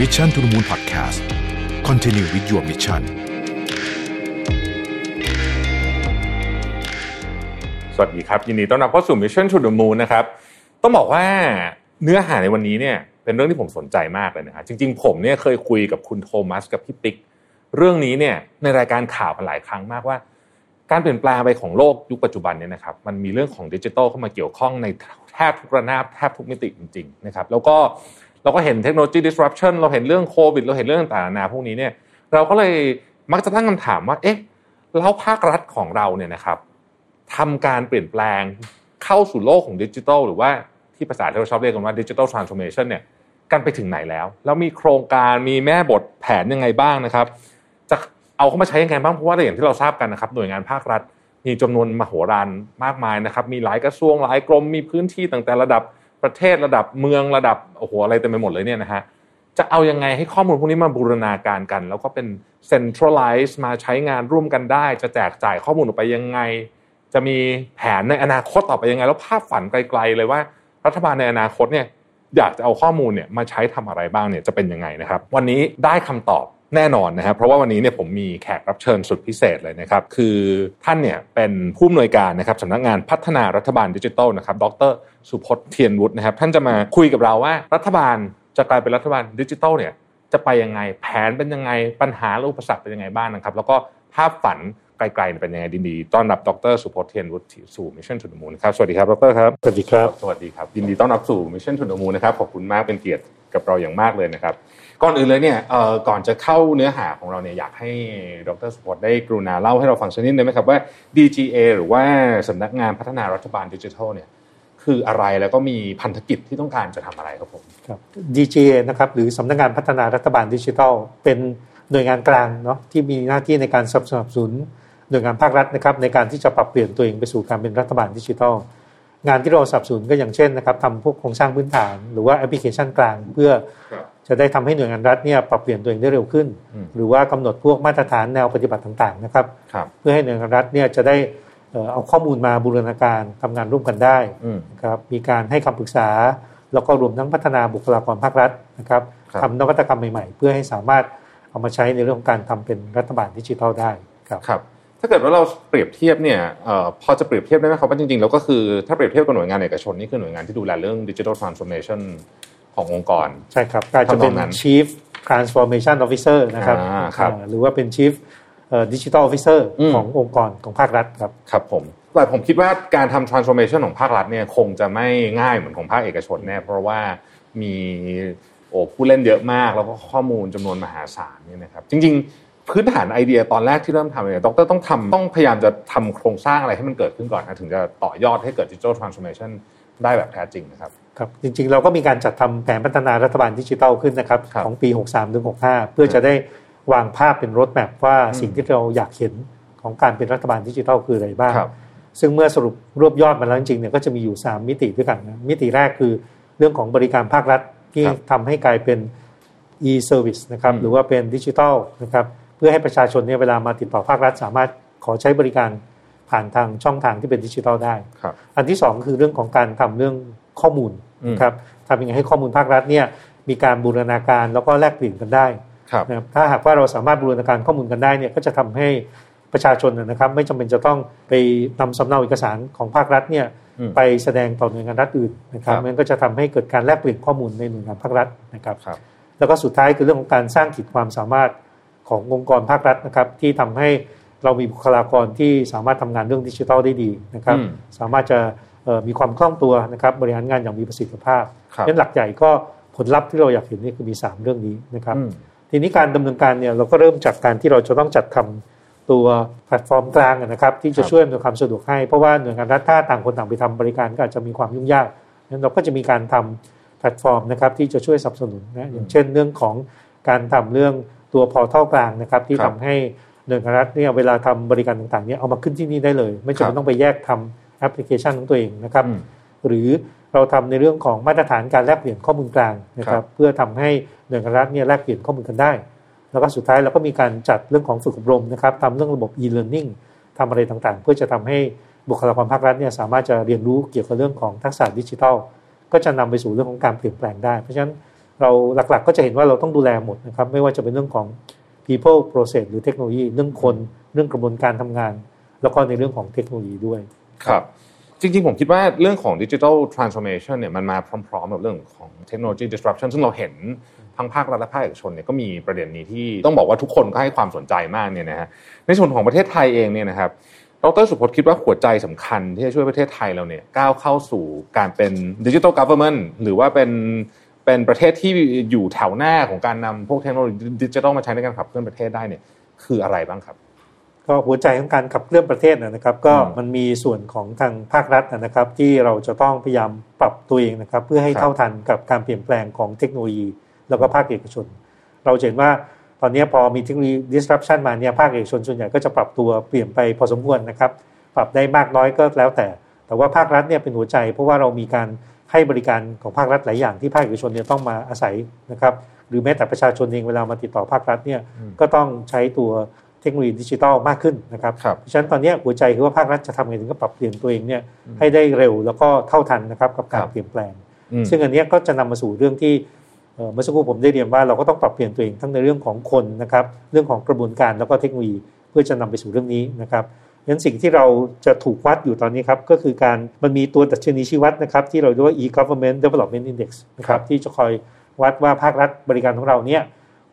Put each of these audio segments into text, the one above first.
Mission to the Moon Podcast Continue with your mission สวัสดีครับ ยินดีต้อนรับเข้าสู่ Mission to the Moon นะครับ ต้องบอกว่าเนื้อหาในวันนี้เนี่ยเป็นเรื่องที่ผมสนใจมากเลยนะฮะจริง ๆ ผมเนี่ยเคยคุยกับคุณโทมัสกับพี่ปิ๊กเรื่องนี้เนี่ยในรายการข่าวกันหลายครั้งมากว่า การเปลี่ยนแปลงไปของโลกยุคปัจจุบันเนี่ยนะครับมันมีเรื่องของดิจิทัลเข้ามาเกี่ยวข้องในแทบทุกระนาบแทบทุกมิติจริงๆนะครับแล้วก็ เราก็เห็นเทคโนโลยี disruption เราเห็นเรื่องโควิด เราเห็นเรื่องต่างๆนานาพวกนี้เนี่ยเราก็เลยมักจะตั้งคำถามว่าเอ๊ะแล้วภาครัฐของเราเนี่ยนะครับทำการเปลี่ยนแปลงเข้าสู่โลกของดิจิทัลหรือว่าที่ภาษาที่เราชอบเรียกกันว่าดิจิทัลทรานส์โอมชันเนี่ยกันไปถึงไหนแล้ว แล้วมีโครงการมีแม่บทแผนยังไงบ้างนะครับ จะเอาเข้ามาใช้ยังไงบ้างเพราะว่าอย่างที่เราทราบกันนะครับ หน่วยงานภาครัฐมีจำนวนมโหฬารมากมายนะครับ มีหลายกระทรวงหลายกรมมีพื้นที่ตั้งแต่ระดับ ประเทศระดับเมืองระดับโอ้โหอะไรเต็มไปหมดเลยเนี่ยนะฮะจะเอายังไงให้ข้อมูลพวกนี้มาบูรณาการกัน แล้วก็เป็น centralize มาใช้งานร่วมกันได้ จะแจกจ่ายข้อมูลออกไปยังไง จะมีแผนในอนาคตต่อไปยังไง แล้วภาพฝันไกลๆเลยว่า รัฐบาลในอนาคตเนี่ยอยากจะเอาข้อมูลเนี่ยมาใช้ทำอะไรบ้างเนี่ยจะเป็นยังไงนะครับ วันนี้ได้คำตอบ แน่นอนนะครับเพราะว่าวันนี้เนี่ยผมมีแขกรับเชิญสุดพิเศษเลยนะครับ คือท่านเนี่ยเป็นผู้อำนวยการนะครับสำนักงานพัฒนารัฐบาลดิจิทัลนะครับ ดร สุพจน์เทียนวุฒินะครับ ท่านจะมาคุยกับเราว่า รัฐบาลจะกลายเป็นรัฐบาลดิจิทัลเนี่ยจะไปยังไงแผนเป็นยังไงปัญหาและอุปสรรคเป็นยังไงบ้างนะครับ แล้วก็ภาพฝันไกลๆเป็นยังไงดีๆต้อนรับดรสุพจน์เทียนวุฒิสู่ Mission to the Moon ครับสวัสดีครับดรครับสวัสดีครับสวัสดีครับยินดีต้อนรับสู่ Mission to the Moon นะครับขอบคุณมากเป็นเกียรติกับเราอย่างมากเลยนะครับ ก่อนอื่นเลยเนี่ยก่อนจะเข้าเนื้อหาของเราเนี่ยอยากให้ดรสุพจน์ได้กรุณาเล่าให้เราฟังสักนิดได้ไหมครับว่า DGA หรือว่าสำนักงานพัฒนารัฐบาลดิจิทัลเนี่ยคืออะไรแล้วก็มีพันธกิจที่ต้องการจะทำอะไรครับผมครับ DGA นะครับหรือสำนักงานพัฒนารัฐบาลดิจิทัล เป็นหน่วยงานกลางเนาะที่มีหน้าที่ในการสนับสนุนหน่วยงานภาครัฐนะครับในการที่จะปรับเปลี่ยนตัวเองไปสู่การเป็นรัฐบาลดิจิทัล งานที่เราสนับสนุนก็อย่างเช่นนะครับทำพวกโครงสร้างพื้นฐาน หรือว่าแอปพลิเคชันกลาง เพื่อ จะได้ทำให้หน่วยงานรัฐเนี่ยปรับเปลี่ยนตัวเองได้เร็วขึ้น หรือว่ากำหนดพวกมาตรฐานแนวปฏิบัติต่างๆนะครับ เพื่อให้หน่วยงานรัฐเนี่ยจะได้เอาข้อมูลมาบูรณาการทำงานร่วมกันได้นะครับมีการให้คำปรึกษา แล้วก็รวมทั้งพัฒนาบุคลากรภาครัฐนะครับทำนวัตกรรมใหม่ๆ เพื่อให้สามารถเอามาใช้ในเรื่องของการทำเป็นรัฐบาลดิจิทัลได้ครับครับ ถ้าเกิดว่าเราเปรียบเทียบเนี่ยพอจะเปรียบเทียบได้ไหมครับว่าจริงๆแล้วก็คือถ้าเปรียบเทียบกับหน่วยงานเอกชนนี่คือหน่วยงานที่ดูแลเรื่อง digital transformation ขององค์กร ใช่ครับการจะเป็น Chief Transformation Officer นะครับหรือว่าเป็น Chief Digital Officer ขององค์กรของภาครัฐครับครับผมแต่ผมคิดว่าการทำ transformation ของภาครัฐเนี่ยคงจะไม่ง่ายเหมือนของภาคเอกชนแน่เพราะว่ามีโอ้ผู้เล่นเยอะมาก แล้วก็ข้อมูลจำนวนมหาศาลเนี่ยนะครับ จริง ๆ พื้นฐานไอเดียตอนแรกที่เริ่มทำเนี่ยดรต้องทำต้องพยายามจะทำโครงสร้างอะไรให้มันเกิดขึ้นก่อนนะถึงจะต่อยอดให้เกิดดิจิ ทัลทรานส์โอมชันได้แบบแท้จริงนะครับครับจริงๆ เราก็มีการจัดทำแผนพัฒนารัฐบาลดิจิทัลขึ้นนะครับของปี 63ถึง65 เพื่อจะได้วางภาพเป็นรถแมพว่าสิ่งที่เราอยากเห็นของการเป็นรัฐบาลดิจิทัลคืออะไรบ้าง ซึ่งเมื่อสรุปรวบยอดมาแล้วจริงๆเนี่ยก็จะมีอยู่ 3 มิติด้วยกันนะมิติแรกคือเรื่องของบริการภาครัฐที่ทำให้กลายเป็น e-service นะครับหรือว่าเป็นดิจิทัลนะครับเพื่อให้ประชาชนเนี่ยเวลามาติดต่อภาครัฐ สามารถขอใช้บริการ ผ่านทางช่องทางที่เป็นดิจิทัลได้ อันที่ 2 คือเรื่องของการทำเรื่องข้อมูลนะครับทำยังไงให้ข้อมูลภาครัฐเนี่ยมีการบูรณาการแล้วก็แลกเปลี่ยนกันได้นะครับถ้าหากว่าเราสามารถบูรณาการข้อมูลกันได้เนี่ยก็จะทำให้ประชาชนนะครับ ไม่จำเป็นจะต้องไปนำสำเนาเอกสารของภาครัฐเนี่ยไปแสดงต่อหน่วยงานรัฐอื่นนะครับมันก็จะทำให้เกิดการแลกเปลี่ยนข้อมูลในหน่วยงานภาครัฐนะครับแล้วก็สุดท้ายคือเรื่องของการสร้างขีดความสามารถขององค์กรภาครัฐนะครับ ที่ทำให้ เรามีบุคลากรที่สามารถทำงานเรื่องดิจิทัลได้ดีนะครับ สามารถจะมีความคล่องตัวนะครับบริหารงานอย่างมีประสิทธิภาพนั้นหลักใหญ่ก็ผลลัพธ์ที่เราอยากเห็นนี่คือมี 3 เรื่องนี้นะครับ ทีนี้การดำเนินการเนี่ยเราก็เริ่มจากการที่เราจะต้องจัดทำตัวแพลตฟอร์มกลางนะครับ ที่จะช่วยอำนวยความสะดวกให้เพราะว่าหน่วยงานรัฐถ้าต่างคนต่างไปทำบริการก็อาจจะมีความยุ่งยากนั้นเราก็จะมีการทำแพลตฟอร์มนะครับที่จะช่วยสนับสนุนนะอย่างเช่นเรื่องของการทำเรื่องตัว portal กลางนะครับที่ทำให้ หน่วยงานรัฐเนี่ยเวลาทำบริการต่างๆเนี่ยเอามาขึ้นที่นี่ได้เลย ไม่จำเป็นต้องไปแยกทำแอปพลิเคชันของตัวเองนะครับหรือเราทำในเรื่องของมาตรฐานการแลกเปลี่ยนข้อมูลกลางนะครับเพื่อทำให้หน่วยงานรัฐเนี่ยแลกเปลี่ยนข้อมูลกันได้ แล้วก็สุดท้ายเราก็มีการจัดเรื่องของฝึกอบรมนะครับทำเรื่องระบบ e-learning ทำอะไรต่างๆ เพื่อจะทำให้บุคลากรภาครัฐเนี่ยสามารถจะเรียนรู้เกี่ยวกับเรื่องของทักษะดิจิทัล ก็จะนำไปสู่เรื่องของการเปลี่ยนแปลงได้ เพราะฉะนั้นเราหลักๆ ก็จะเห็นว่าเราต้องดูแลหมดนะครับไม่ว่าจะเป็นเรื่องของ people process หรือเทคโนโลยีเรื่องคนเรื่องกระบวนการทำงาน แล้วก็ในเรื่องของเทคโนโลยีด้วยครับจริงๆ ผมคิดว่าเรื่องของดิจิทัลทรานส์โอมชันเนี่ยมันมาพร้อมๆกับเรื่องของเทคโนโลยี disruption ซึ่งเราเห็นทั้งภาครัฐและภาคเอกชนเนี่ยก็มีประเด็นนี้ที่ต้องบอกว่าทุกคนก็ให้ความสนใจมากเนี่ยนะฮะในส่วนของประเทศไทยเองเนี่ยนะครับดรสุพจน์คิดว่าหัวใจสำคัญที่จะช่วยประเทศไทยเราเนี่ยก้าวเข้าสู่การเป็น digital government หรือว่าเป็น เป็นประเทศที่อยู่แถวหน้าของการนำพวกเทคโนโลยีดิจิทัลมาใช้ในการขับเคลื่อนประเทศได้เนี่ยคืออะไรบ้างครับ ก็หัวใจของการขับเคลื่อนประเทศนะครับ ก็มันมีส่วนของทางภาครัฐนะครับ ที่เราจะต้องพยายามปรับตัวเองนะครับ เพื่อให้เท่าทันกับการเปลี่ยนแปลงของเทคโนโลยี แล้วก็ภาคเอกชน เราเห็นว่าตอนนี้พอมีเทคโนโลยี disruption มาเนี่ยภาคเอกชนส่วนใหญ่ก็จะปรับตัวเปลี่ยนไปพอสมควรนะครับ ปรับได้มากน้อยก็แล้วแต่ แต่ว่าภาครัฐเนี่ยเป็นหัวใจ เพราะว่าเรามีการ ให้บริการของภาครัฐหลายอย่างที่ภาคเอกชนเนี่ยต้องมาอาศัยนะครับหรือแม้แต่ประชาชนเองเวลามาติดต่อภาครัฐเนี่ยก็ต้องใช้ตัวเทคโนโลยีดิจิทัลมากขึ้นนะครับเพราะฉะนั้นตอนนี้หัวใจคือว่าภาครัฐจะทำไงถึงก็ปรับเปลี่ยนตัวเองเนี่ยให้ได้เร็วแล้วก็เท่าทันนะครับกับการเปลี่ยนแปลง ซึ่งอันนี้ก็จะนำมาสู่เรื่องที่เมื่อสักครู่ผมได้เรียนว่าเราก็ต้องปรับเปลี่ยนตัวเองทั้งในเรื่องของคนนะครับเรื่องของกระบวนการแล้วก็เทคโนโลยี เพื่อจะนำไปสู่เรื่องนี้นะครับ ยันสิ่งที่เราจะถูกวัดอยู่ตอนนี้ครับ ก็คือการมันมีตัวดัชนีชี้วัดนะครับ ที่เราเรียกว่า e-government development index นะครับที่จะคอยวัดว่าภาครัฐบริการของเราเนี่ย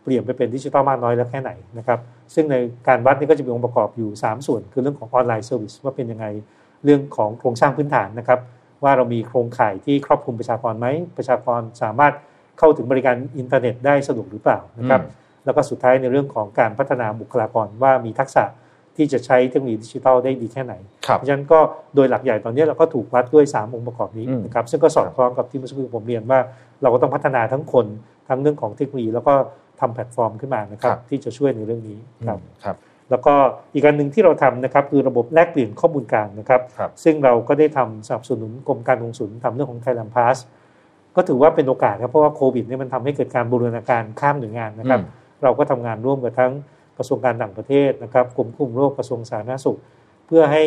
เปลี่ยนไปเป็นดิจิทัลมากน้อยแล้วแค่ไหนนะครับ ซึ่งในการวัดนี่ก็จะมีองค์ประกอบอยู่ 3 ส่วน คือเรื่องของ online service ว่าเป็นยังไงเรื่องของโครงสร้างพื้นฐานนะครับ ว่าเรามีโครงข่ายที่ครอบคลุมประชากรไหมประชากรสามารถเข้าถึงบริการอินเทอร์เน็ตได้สะดวกหรือเปล่านะครับ แล้วก็สุดท้ายในเรื่องของการพัฒนาบุคลากรว่ามีทักษะ ที่จะใช้เทคโนโลยีดิจิทัลได้ดีแค่ไหนเพราะฉะนั้นก็โดยหลักใหญ่ตอนนี้เราก็ถูกวัดด้วย 3 องค์ประกอบนี้นะครับซึ่งก็สอดคล้องกับที่เมื่อสักครู่ผมเรียนว่า เราก็ต้องพัฒนาทั้งคนทั้งเรื่องของเทคโนโลยีแล้วก็ทำแพลตฟอร์มขึ้นมานะครับที่จะช่วยในเรื่องนี้ครับครับแล้วก็อีกงานหนึ่งที่เราทำนะครับคือระบบแลกเปลี่ยนข้อมูลกลางนะครับรบซึ่งเราก็ได้ทำสนับสนุนกรมการลงทุนทำเรื่องของ Thailand Pass ก็ถือว่าเป็นโอกาสครับเพราะว่าโควิดนี่มันทำให้เกิดการบูรณาการข้ามหน่วยงานนะครับ เราก็ทำงานร่วมกับทั้งก ระทรวงการต่างประเทศนะครับกรมควบคุมโรคกระทรวงสาธารณสุข เพื่อให้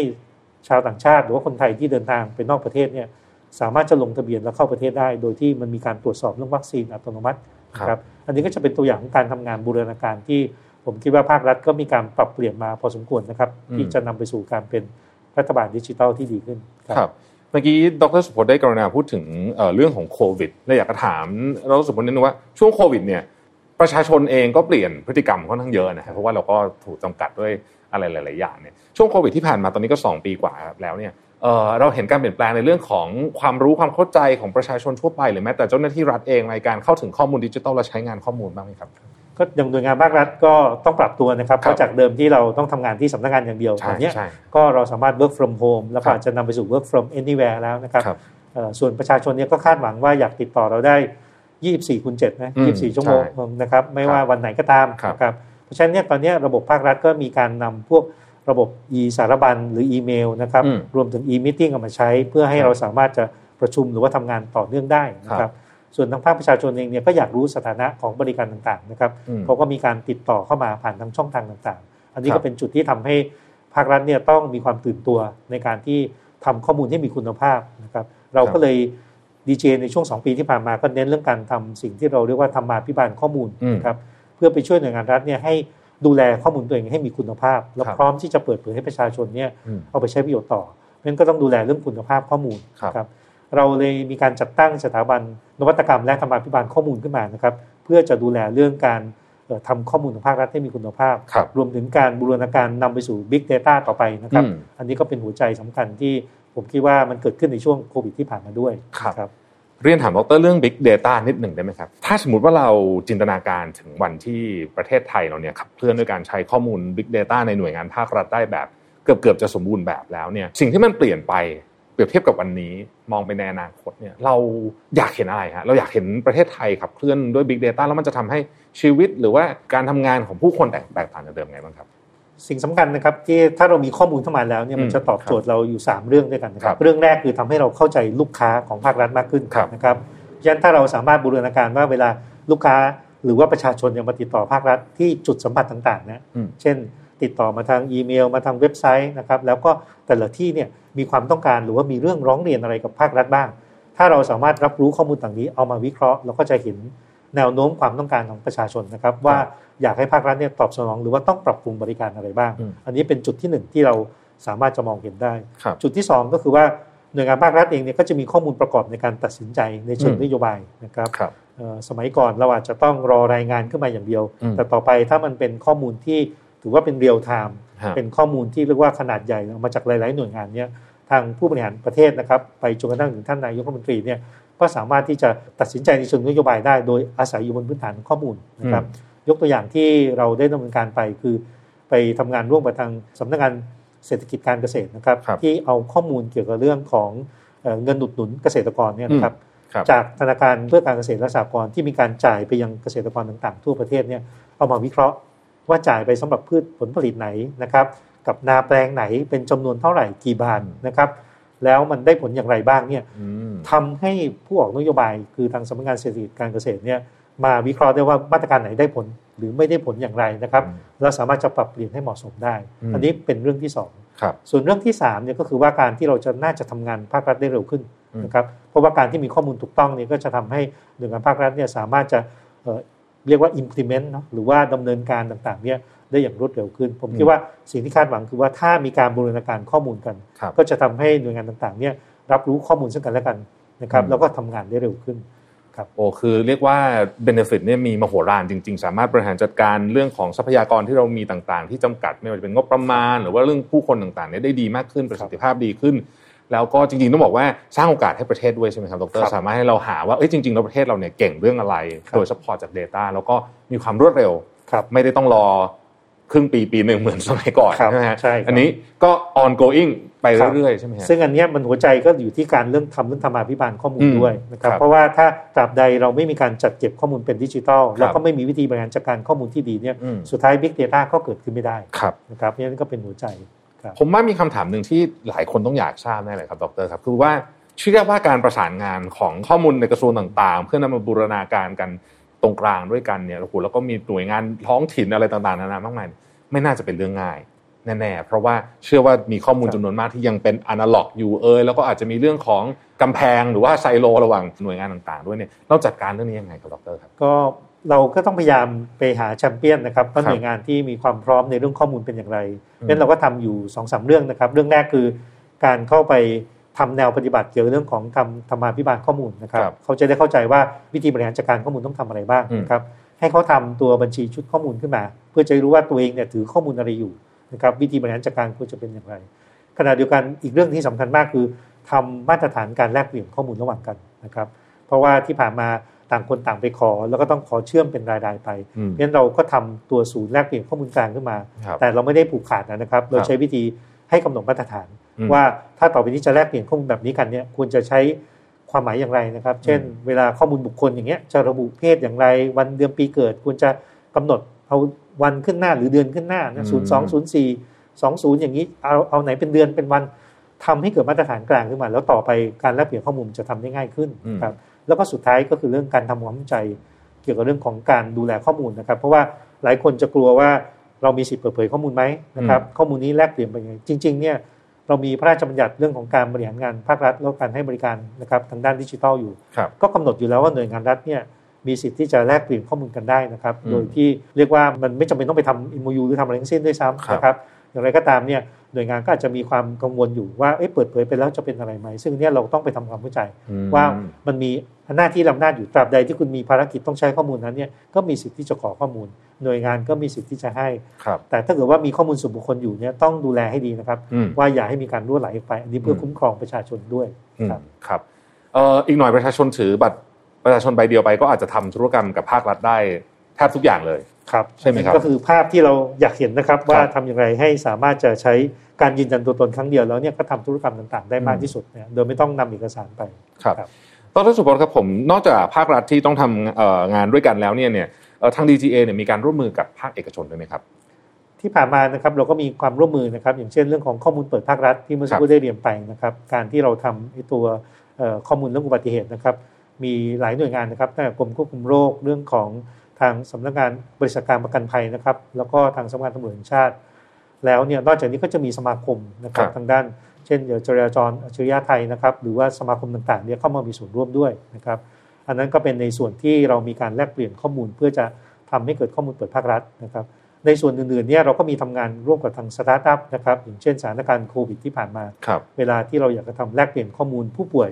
ชาวต่างชาติ หรือว่าคนไทยที่เดินทางไปนอกประเทศเนี่ยสามารถจะลงทะเบียนแล้วเข้าประเทศได้ โดยที่มันมีการตรวจสอบเรื่องวัคซีนอัตโนมัติครับอันนี้ก็จะเป็นตัวอย่างของการทำงานบูรณาการที่ผมคิดว่าภาครัฐก็มีการปรับเปลี่ยนมาพอสมควรนะครับ ที่จะนำไปสู่การเป็นรัฐบาลดิจิทัลที่ดีขึ้นครับเมื่อกี้ดรสุพจน์ได้กรณาพูดถึงเรื่องของโควิดและอยากจะถามดรสุพจน์นิดนึงว่าช่วงโควิดเนี่ย ประชาชนเองก็เปลี่ยนพฤติกรรมค่อนข้างเยอะนะครับเพราะว่าเราก็ถูกจำกัดด้วยอะไรหลาย ๆ อย่างเนี่ยช่วงโควิดที่ผ่านมาตอนนี้ก็ 2 ปีกว่าแล้วเนี่ยเราเห็นการเปลี่ยนแปลงในเรื่องของความรู้ความเข้าใจของประชาชนทั่วไปหรือแม้แต่เจ้าหน้าที่รัฐเองในการเข้าถึงข้อมูลดิจิทัลและใช้งานข้อมูลบ้างไหมครับก็อย่างหน่วยงานภาครัฐก็ต้องปรับตัวนะครับเพราะจากเดิมที่เราต้องทำงานที่สำนักงานอย่างเดียวตอนนี้ก็เราสามารถ work from home แล้วก็อาจจะนำไปสู่ work from anywhere แล้วนะครับส่วนประชาชนเนี่ยก็คาดหวังว่าอยากติดต่อเราได้ 24คูณ7นะ24ชั่วโมงนะครับ ไม่ว่าวันไหนก็ตามนะครับเพราะฉะนั้นเนี่ยตอนนี้ระบบภาครัฐก็มีการนำพวกระบบ e สารบัญหรืออีเมลนะครับรวมถึง e meeting เอามาใช้ เพื่อให้เราสามารถจะประชุมหรือว่าทำงานต่อเนื่องได้นะครับ ส่วนทางภาคประชาชนเองเนี่ยก็อยากรู้สถานะของบริการต่างๆนะครับเขาก็มีการติดต่อเข้ามาผ่านทางช่องทางต่างๆ อันนี้ก็เป็นจุดที่ทำให้ภาครัฐเนี่ยต้องมีความตื่นตัวในการที่ทำข้อมูลที่มีคุณภาพนะครับ เราก็เลย ดีเจในช่วง 2 ปีที่ผ่านมาก็เน้นเรื่องการทำสิ่งที่เราเรียกว่าทำมาพิบาลข้อมูลนะครับเพื่อไปช่วยหน่วยงานรัฐเนี่ยให้ดูแลข้อมูลตัวเองให้มีคุณภาพ แล้วพร้อมที่จะเปิดเผยให้ประชาชนเนี่ยเอาไปใช้ประโยชน์ต่อเพราะฉะนั้นก็ต้องดูแลเรื่องคุณภาพข้อมูลครับเราเลยมีการจัดตั้งสถาบันนวัตกรรม และธรรมาภิบาลข้อมูลขึ้นมานะครับเพื่อจะดูแลเรื่องการทำข้อมูลของภาครัฐให้มีคุณภาพ รวมถึงการบูรณาการนำไปสู่ Big Data ต่อไปนะครับ อันนี้ก็เป็นหัวใจสำคัญที่ ผมคิดว่ามันเกิดขึ้นในช่วงโควิดที่ผ่านมาด้วยครับเรียนถามดรเรื่อง Big Data นิดหนึ่งได้ไหมครับ ถ้าสมมติว่าเราจินตนาการถึงวันที่ประเทศไทยเราเนี่ยขับเคลื่อนด้วยการใช้ข้อมูล Big Data ในหน่วยงานภาครัฐได้แบบเกือบเกือบจะสมบูรณ์แบบแล้วเนี่ยสิ่งที่มันเปลี่ยนไปเปรียบเทียบกับวันนี้มองไปในอนาคตเนี่ยเราอยากเห็นอะไรฮะเราอยากเห็นประเทศไทยขับเคลื่อนด้วย Big Data แล้วมันจะทำให้ชีวิตหรือว่าการทำงานของผู้คนแตกแตกต่างจากเดิมไงบ้างครับ สิ่งสำคัญนะครับที่ถ้าเรามีข้อมูลเข้ามาแล้วเนี่ยมันจะตอบโจทย์เราอยู่ 3 เรื่องด้วยกันนะครับ เรื่องแรกคือทำให้เราเข้าใจลูกค้าของภาครัฐมากขึ้นนะครับฉะนั้นถ้าเราสามารถบูรณาการว่าเวลาลูกค้าหรือว่าประชาชนยังมาติดต่อภาครัฐที่จุดสัมผัสต่างๆนะเช่น ติดต่อมาทางอีเมล มาทางเว็บไซต์นะครับแล้วก็แต่ละที่เนี่ยมีความต้องการหรือว่ามีเรื่องร้องเรียนอะไรกับภาครัฐบ้าง ถ้าเราสามารถรับรู้ข้อมูลต่างนี้เอามาวิเคราะห์เราก็จะเห็น แนวโน้มความต้องการของประชาชนนะครับ ว่าอยากให้ภาครัฐเนี่ยตอบสนอง หรือว่าต้องปรับปรุงบริการอะไรบ้าง อันนี้เป็นจุดที่หนึ่งที่เราสามารถจะมองเห็นได้ จุดที่สองก็คือว่าหน่วยงานภาครัฐเองเนี่ยก็จะมีข้อมูลประกอบในการตัดสินใจในเชิงนโยบายนะครับสมัยก่อนเราอาจจะต้องรอรายงานขึ้นมาอย่างเดียว แต่ต่อไปถ้ามันเป็นข้อมูลที่ถือว่าเป็น real-time เป็นข้อมูลที่เรียกว่าขนาดใหญ่มาจากหลาย ๆ หน่วยงานเนี่ยทางผู้บริหารประเทศนะครับ ไปจนกระทั่งถึงท่านนายกรัฐมนตรีเนี่ย ก็สามารถที่จะตัดสินใจในเชิงนโยบายได้ โดยอาศัยอยู่บนพื้นฐานข้อมูลนะครับยกตัวอย่างที่เราได้ดำเนินการไปคือไปทำงานร่วมกับทางสำนักงานเศรษฐกิจการเกษตรนะครับที่เอาข้อมูลเกี่ยวกับเรื่องของเงินหนุนหนุนเกษตรกรเนี่ยนะครับจากธนาคารเพื่อการเกษตรและสหกรณ์ที่มีการจ่ายไปยังเกษตรกรต่างๆ ทั่วประเทศเนี่ยเอามาวิเคราะห์ว่าจ่ายไปสำหรับพืชผลผลิตไหนนะครับ กับนาแปลงไหนเป็นจำนวนเท่าไหร่กี่บาทนะครับ แล้วมันได้ผลอย่างไรบ้างเนี่ยทำให้ผู้ออกนโยบายคือทางสำนักงานเศรษฐกิจการเกษตรเนี่ยมาวิเคราะห์ได้ว่ามาตรการไหนได้ผลหรือไม่ได้ผลอย่างไรนะครับเราสามารถจะปรับเปลี่ยนให้เหมาะสมได้ อันนี้เป็นเรื่องที่สองส่วนเรื่องที่3เนี่ยก็คือว่าการที่เราจะน่าจะทำงานภาครัฐได้เร็วขึ้นนะครับเพราะว่าการที่มีข้อมูลถูกต้องนี่ก็จะทำให้หน่วยงานภาครัฐเนี่ยสามารถจะเรียกว่า implement เนาะหรือว่าดำเนินการต่างๆเนี่ย ได้อย่างรวดเร็วขึ้น ผมคิดว่าสิ่งที่คาดหวังคือว่าถ้ามีการบูรณาการข้อมูลกัน ก็จะทำให้หน่วยงานต่างๆเนี่ยรับรู้ข้อมูลซึ่งกันและกันนะครับแล้วก็ทำงานได้เร็วขึ้นครับโอ้คือเรียกว่าเบนฟิตเนี่ยมีมโหฬารจริง ๆ สามารถบริหารจัดการเรื่องของทรัพยากรที่เรามีต่างๆ ที่จำกัดไม่ว่าจะเป็นงบประมาณ หรือว่าเรื่องผู้คนต่างๆเนี่ยได้ดีมากขึ้นประสิทธิภาพดีขึ้น แล้วก็จริงๆต้องบอกว่าสร้างโอกาสให้ประเทศด้วยใช่ไหมครับดรสามารถให้เราหาว่าเอ้ยจริงๆแล้วประเทศเราเนี่ยเก่งเรื่องอะไรโดยเฉพาะจาก Data แล้วก็มีความรวดเร็วไม่ได้ต้องรอ ครึ่งปีปีหนึ่งเหมือนสมัยก่อนใช่ไหมฮะอันนี้ก็ ongoing ไปเรื่อยๆใช่ไหมซึ่งอันนี้มันหัวใจก็อยู่ที่การเรื่องทำเรื่องธรรมาภิบาลข้อมูลด้วยนะครับเพราะว่าถ้าตราบใดเราไม่มีการจัดเก็บข้อมูลเป็นดิจิทัลแล้วก็ไม่มีวิธีบริหารจัดการข้อมูลที่ดีเนี่ยสุดท้าย Big Data ก็เกิดขึ้นไม่ได้นะครับนี่ก็เป็นหัวใจผมว่ามีคำถามหนึ่งที่หลายคนต้องอยากทราบแน่เลยครับดรครับคือว่าเชื่อว่าการประสานงานของข้อมูลในกระทรวงต่างๆ เพื่อนำมาบูรณาการกันตรงกลางด้วยกันเนี่ยโอ้โหแล้วก็มีหน่วยงานท้องถิ่นอะไรต่างๆนานามากมาย ไม่น่าจะเป็นเรื่องง่ายแน่ๆ เพราะว่าเชื่อว่ามีข้อมูลจำนวนมากที่ยังเป็นอนาล็อกอยู่เอยแล้วก็อาจจะมีเรื่องของกำแพงหรือว่าไซโลระหว่างหน่วยงานต่างๆ ด้วยเนี่ยเราจัดการเรื่องนี้ยังไงครับดรครับก็เราก็ต้องพยายามไปหาแชมเปี้ยนนะครับว่าหน่วยงานที่มีความพร้อมในเรื่องข้อมูลเป็นอย่างไรนั้นเราก็ทำอยู่2อสเรื่องนะครับ เรื่องแรกคือการเข้าไปทำแนวปฏิบัติเกี่ยวกับเรื่องของทำธรรมาภิบาลข้อมูลนะครับ เขาจะได้เข้าใจว่าวิธีบริหารจัดการข้อมูลต้องทำอะไรบ้างนะครับ ให้เขาทำตัวบัญชีชุดข้อมูลขึ้นมา เพื่อจะรู้ว่าตัวเองเนี่ยถือข้อมูลอะไรอยู่นะครับวิธีบริหารจัดการควรจะเป็นอย่างไร ขณะเดียวกันอีกเรื่องที่สำคัญมากคือทำมาตรฐานการแลกเปลี่ยนข้อมูลระหว่างกันนะครับ เพราะว่าที่ผ่านมาต่างคนต่างไปขอ แล้วก็ต้องขอเชื่อมเป็นรายๆไปเพราะฉะนั้นเราก็ทำตัวศูนย์แลกเปลี่ยนข้อมูลกลางขึ้นมา แต่เราไม่ได้ผูกขาดนะครับ เราใช้วิธีให้กำหนดมาตรฐาน ว่าถ้าต่อไปนี้จะแลกเปลี่ยนข้อมูลแบบนี้กันเนี่ยควรจะใช้ ความหมายอย่างไรนะครับ เช่น เวลาข้อมูลบุคคลอย่างเงี้ยจะระบุเพศอย่างไร วันเดือนปีเกิดควรจะกำหนดเอาวันขึ้นหน้าหรือเดือนขึ้นหน้าศูนย์สองศูนย์สี่สองศูนย์อย่างนี้เอาเอาไหนเป็นเดือนเป็นวันทำให้เกิดมาตรฐานกลางขึ้นมา แล้วต่อไปการแลกเปลี่ยนข้อมูลจะทำได้ง่ายขึ้นครับแล้วก็สุดท้ายก็คือเรื่องการทำความเข้าใจ เกี่ยวกับเรื่องของการดูแลข้อมูลนะครับ เพราะว่าหลายคนจะกลัวว่าเรามีสิทธิ์เปิดเผยข้อมูลไหมนะครับข้อมูลนี้แลกเปลี่ยนไปยังไงจริง ๆเนี่ย เรามีพระราชบัญญัติเรื่องของการบริหารงานภาครัฐแล้วการให้บริการนะครับทางด้านดิจิทัลอยู่ ก็กำหนดอยู่แล้วว่าหน่วยงานรัฐเนี่ยมีสิทธิ์ที่จะแลกเปลี่ยนข้อมูลกันได้นะครับ โดยที่เรียกว่ามันไม่จำเป็นต้องไปทำอิมยูหรือทำอะไรทั้งสิ้นด้วยซ้ำนะครับ อย่างไรก็ตามเนี่ยหน่วยงานก็อาจจะมีความกังวลอยู่ว่าเเปิดเผยไปแล้วจะเป็นอะไรไหม ซึ่งเนี่ยเราต้องไปทำความเข้าใจ ว่ามันมีหน้าที่ลำนาจอยู่ตราบใดที่คุณมีภารกิจต้องใช้ข้อมูลนั้นเนี่ยก็มีสิทธิ์ที่จะขอข้อมูล หน่วยงานก็มีสิทธิ์ที่จะให้ แต่ถ้าเกิดว่ามีข้อมูลส่วนบุคคลอยู่เนี่ยต้องดูแลให้ดีนะครับ ว่าอย่าให้มีการรั่วไหลไป อันนี้เพื่อคุ้มครองประชาชนด้วยครับครับอีกหน่อยประชาชนถือบัตรประชาชนใบเดียวไปก็อาจจะทำธุรกรรมกับภาครัฐได้แทบทุกอย่างเลยครับใช่ไหมครับก็คือภาพที่เราอยากเห็นนะครับ ว่าทำอย่างไรให้สามารถจะใช้การยืนยันตัวตนครั้งเดียวแล้วเนี่ยก็ทำธุรกรรมต่างๆ ได้มากที่สุดเนี่ยโดยไม่ต้องนำเอกสารไปครับตอนทสุพลครับผมนอกจากภาครัฐที่ต้องทำงานด้วยกันแล้วเนี่ยเนี่ย ทาง DGA เนี่ยมีการร่วมมือกับภาคเอกชนด้วยไหมครับ ที่ผ่านมานะครับเราก็มีความร่วมมือนะครับ อย่างเช่นเรื่องของข้อมูลเปิดภาครัฐที่เมื่อสักครู่ได้เรียนไปนะครับ การที่เราทำตัวข้อมูลเรื่องอุบัติเหตุนะครับ มีหลายหน่วยงานนะครับตั้งแต่กรมควบคุมโรคเรื่องของทางสำนักงานบริษัทการประกันภัยนะครับ แล้วก็ทางสำนักงานตำรวจแห่งชาติ แล้วเนี่ยนอกจากนี้ก็จะมีสมาคมนะครับทางด้าน เช่นเดี๋ยวจราจรอัจฉริยะไทยนะครับ หรือว่าสมาคมต่างๆเนี่ยเข้ามามีส่วนร่วมด้วยนะครับ อันนั้นก็เป็นในส่วนที่เรามีการแลกเปลี่ยนข้อมูล เพื่อจะทำให้เกิดข้อมูลเปิดภาครัฐนะครับในส่วนอื่นๆเนี่ยเราก็มีทำงานร่วมกับทางสตาร์ทอัพนะครับอย่างเช่นสถานการณ์โควิดที่ผ่านมาครับเวลาที่เราอยากจะทำแลกเปลี่ยนข้อมูลผู้ป่วย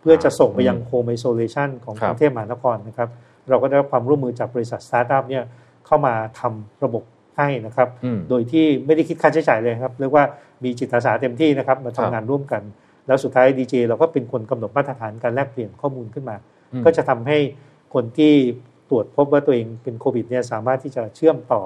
เพื่อจะส่งไปยัง home isolation ของครักบรุงเทพมหานครนะครับเราก็ได้รับความร่วมมือจากบริษัทสตาร์ทอัพเนี่ยเข้ามาทำระบบให้นะครับอืมโดยที่ไม่ได้คิดค่าใช้จ่ายเลยครับเรียกว่ามีจิตอาสาเต็มที่นะครับมาทำงานร่วมกัน แล้วสุดท้ายดีเจเราก็เป็นคนกำหนดมาตรฐานการแลกเปลี่ยนข้อมูลขึ้นมาอืม ก็จะทำให้คนที่ตรวจพบว่าตัวเองเป็นโควิดเนี่ยสามารถที่จะเชื่อมต่อ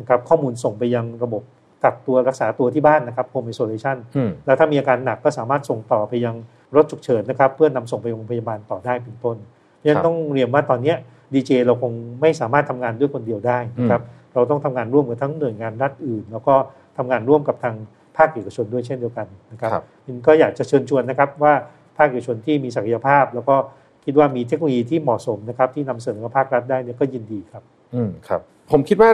นะครับข้อมูลส่งไปยังระบบกักตัวรักษาตัวที่บ้านนะครับโฮมไอโซเลชันอืมแล้วถ้ามีอาการหนักก็สามารถส่งต่อไปยังรถฉุกเฉินนะครับ เพื่อนำส่งไปโรงพยาบาลต่อได้เป็นต้นเพราะฉะนั้ครันบต้องเรียนว่าตอนเนี้ดีเจเราคงไม่สามารถทำงานด้วยคนเดียวได้นะครับเราต้องทำงานร่วมกับทั้งหน่วยงานรัฐอื่น แล้วก็ทำงานร่วมกับทางภาคเอกชนด้วยเช่นเดียวกันนะครับครับมินก็อยากจะเชิญชวนนะครับว่าภาคเอกชนที่มีศักยภาพ แล้วก็ คิดว่ามีเทคโนโลยีที่เหมาะสมนะครับ ที่นำเสนอกับภาครัฐได้เนี่ยก็ยินดีครับ อืมครับ ผมคิดว่า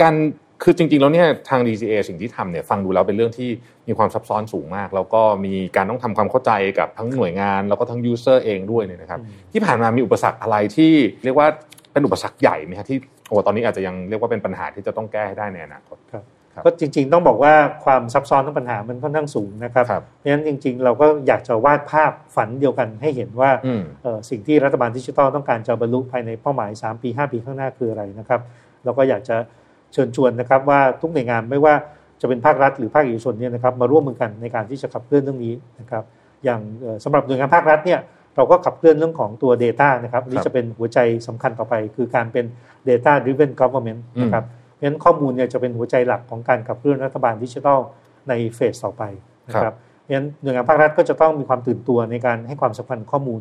การคือจริงๆแล้วเนี่ยทาง DCA สิ่งที่ทำเนี่ยฟังดูแล้วเป็นเรื่องที่มีความซับซ้อนสูงมาก แล้วก็มีการต้องทำความเข้าใจกับทั้งหน่วยงาน แล้วก็ทั้งยูเซอร์เองด้วยเนี่ยนะครับอืมที่ผ่านมามีอุปสรรคอะไรที่เรียกว่าเป็นอุปสรรคใหญ่ไหมครับที่โอ้ตอนนี้อาจจะยังเรียกว่าเป็นปัญหาที่จะต้องแก้ให้ได้ในอนาคตครับ ก็จริง ๆ ต้องบอกว่าความซับซ้อนของปัญหามันค่อนข้างสูงนะครับครับเพราะฉะนั้นจริง ๆ เราก็อยากจะวาดภาพฝันเดียวกันให้เห็นว่าอืมเอ่อสิ่งที่รัฐบาลดิจิทัลต้องการจะบรรลุภายในเป้าหมาย 3 ปี 5 ปีข้างหน้าคืออะไรนะครับเราก็อยากจะเชิญชวนนะครับว่าทุกหน่วยงานไม่ว่าจะเป็นภาครัฐหรือภาคเอกชนเนี่ยนะครับมาร่วมมือกันในการที่จะขับเคลื่อนเรื่องนี้นะครับอย่างเอ่อสำหรับหน่วยงานภาครัฐเนี่ยเราก็ขับเคลื่อนเรื่องของตัว Data นะครับอันนี้ครับจะเป็นหัวใจสำคัญต่อไป คือการเป็น Data Driven Government อืมนะครับเพ ราะฉะนั้นข้อมูลเนี่ยจะเป็นหัวใจหลักของการขับเคลื่อนรัฐบาลดิจิทัลในเฟสต่อไปนะครับเพราะฉะนั้นหน่วยงานภาครัฐก็จะต้องมีความตื่นตัวในการให้ความสำคัญข้อมูล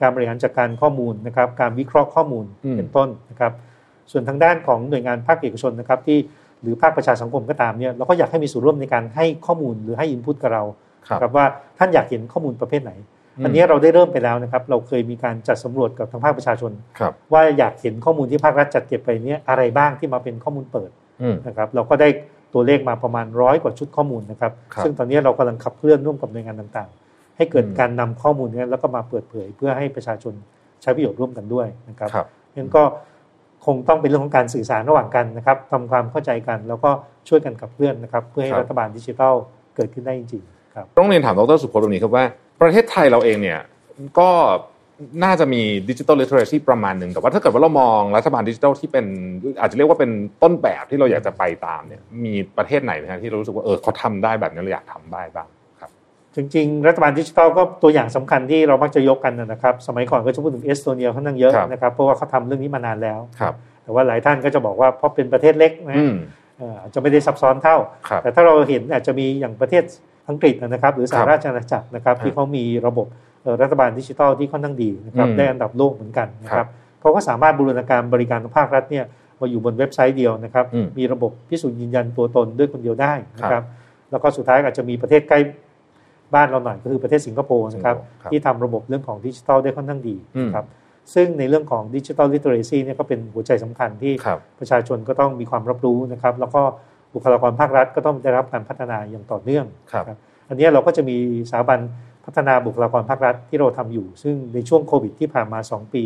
การบริหารจัดการข้อมูลนะครับ การวิเคราะห์ข้อมูลอืมเป็นต้นนะครับ ส่วนทางด้านของหน่วยงานภาคเอกชนนะครับที่หรือภาคประชาสังคมก็ตามเนี่ยเราก็อยากให้มีส่วนร่วมในการให้ข้อมูลหรือให้อินพุตกับเราครับครับว่าท่านอยากเห็นข้อมูลประเภทไหน อืมอันนี้เราได้เริ่มไปแล้วนะครับ เราเคยมีการจัดสำรวจกับทางภาคประชาชนครับว่าอยากเห็นข้อมูลที่ภาครัฐจัดเก็บไปเนี่ยอะไรบ้างที่มาเป็นข้อมูลเปิดอืมนะครับเราก็ได้ตัวเลขมาประมาณร้อยกว่าชุดข้อมูลนะครับครับซึ่งตอนนี้เรากำลังขับเคลื่อนร่วมกับหน่วยงานต่างๆ ให้เกิดอืมการนำข้อมูลนี้แล้วก็มาเปิดเผย เพื่อให้ประชาชนใช้ประโยชน์ร่วมกันด้วยนะครับครับงั้นก็คงต้องเป็นเรื่องของการสื่อสารระหว่างกันนะครับทำความเข้าใจกัน แล้วก็ช่วยกันขับเคลื่อนนะครับ เพื่อให้ครับรัฐบาลดิจิทัลเกิดขึ้นได้จริงๆครับต้องเรียนถามดรสุพจน์ตรงนี้ครับว่า ประเทศไทยเราเองเนี่ยก็น่าจะมี digital literacy ประมาณหนึ่งแต่ว่าถ้าเกิดว่าเรามองรัฐบาลดิจิทัลที่เป็นอาจจะเรียกว่าเป็นต้นแบบที่เราอยากจะไปตามเนี่ยมีประเทศไหนไหมฮะที่เรารู้สึกว่าเออเขาทำได้แบบนี้เราอยากทำได้บ้างครับ จริง ๆ รัฐบาลดิจิทัลก็ตัวอย่างสำคัญที่เรามักจะยกกันนะครับ สมัยก่อนก็จะพูดถึงเอสโตเนียค่อนข้างเยอะครับนะครับเพราะว่าเขาทำเรื่องนี้มานานแล้วครับแต่ว่าหลายท่านก็จะบอกว่าเพราะเป็นประเทศเล็กนะอืมเอ่ออาจจะไม่ได้ซับซ้อนเท่าครับแต่ถ้าเราเห็นอาจจะมีอย่างประเทศ อังกฤษนะครับ หรือสหราชอาณาจักรนะครับครับที่เขามีระบบเอ่อรัฐบาลดิจิทัลที่ค่อนข้างดีนะครับอืมได้อันดับโลกเหมือนกันนะคครัรับบเขาก็สามารถบูรณาการบริการของภาครัฐเนี่ยมาอยู่บนเว็บไซต์เดียวนะครับอืมมีระบบพิสูจน์ยืนยันตัวตนด้วยคนเดียวได้นะคครัรับบแล้วก็สุดท้ายอาจจะมีประเทศใกล้บ้านเราหน่อยก็คือประเทศสิงคโปร์นะครับสิงคโปร์ครับที่ทำระบบเรื่องของดิจิทัลได้ค่อนข้างดีอืมนะครับซึ่งในเรื่องของดิจิทัลลิเทอเรซีเนี่ยก็เป็นหัวใจสำคัญที่ครับประชาชนก็ต้องมีความรับรู้นะครับ แล้วก็ บุคลากรภาครัฐก็ต้องได้รับการพัฒนาอย่างต่อเนื่องครับนะอันนี้เราก็จะมีสถาบันพัฒนาบุคลากรภาครัฐที่เราทำอยู่ ซึ่งในช่วงโควิดที่ผ่านมา 2 ปี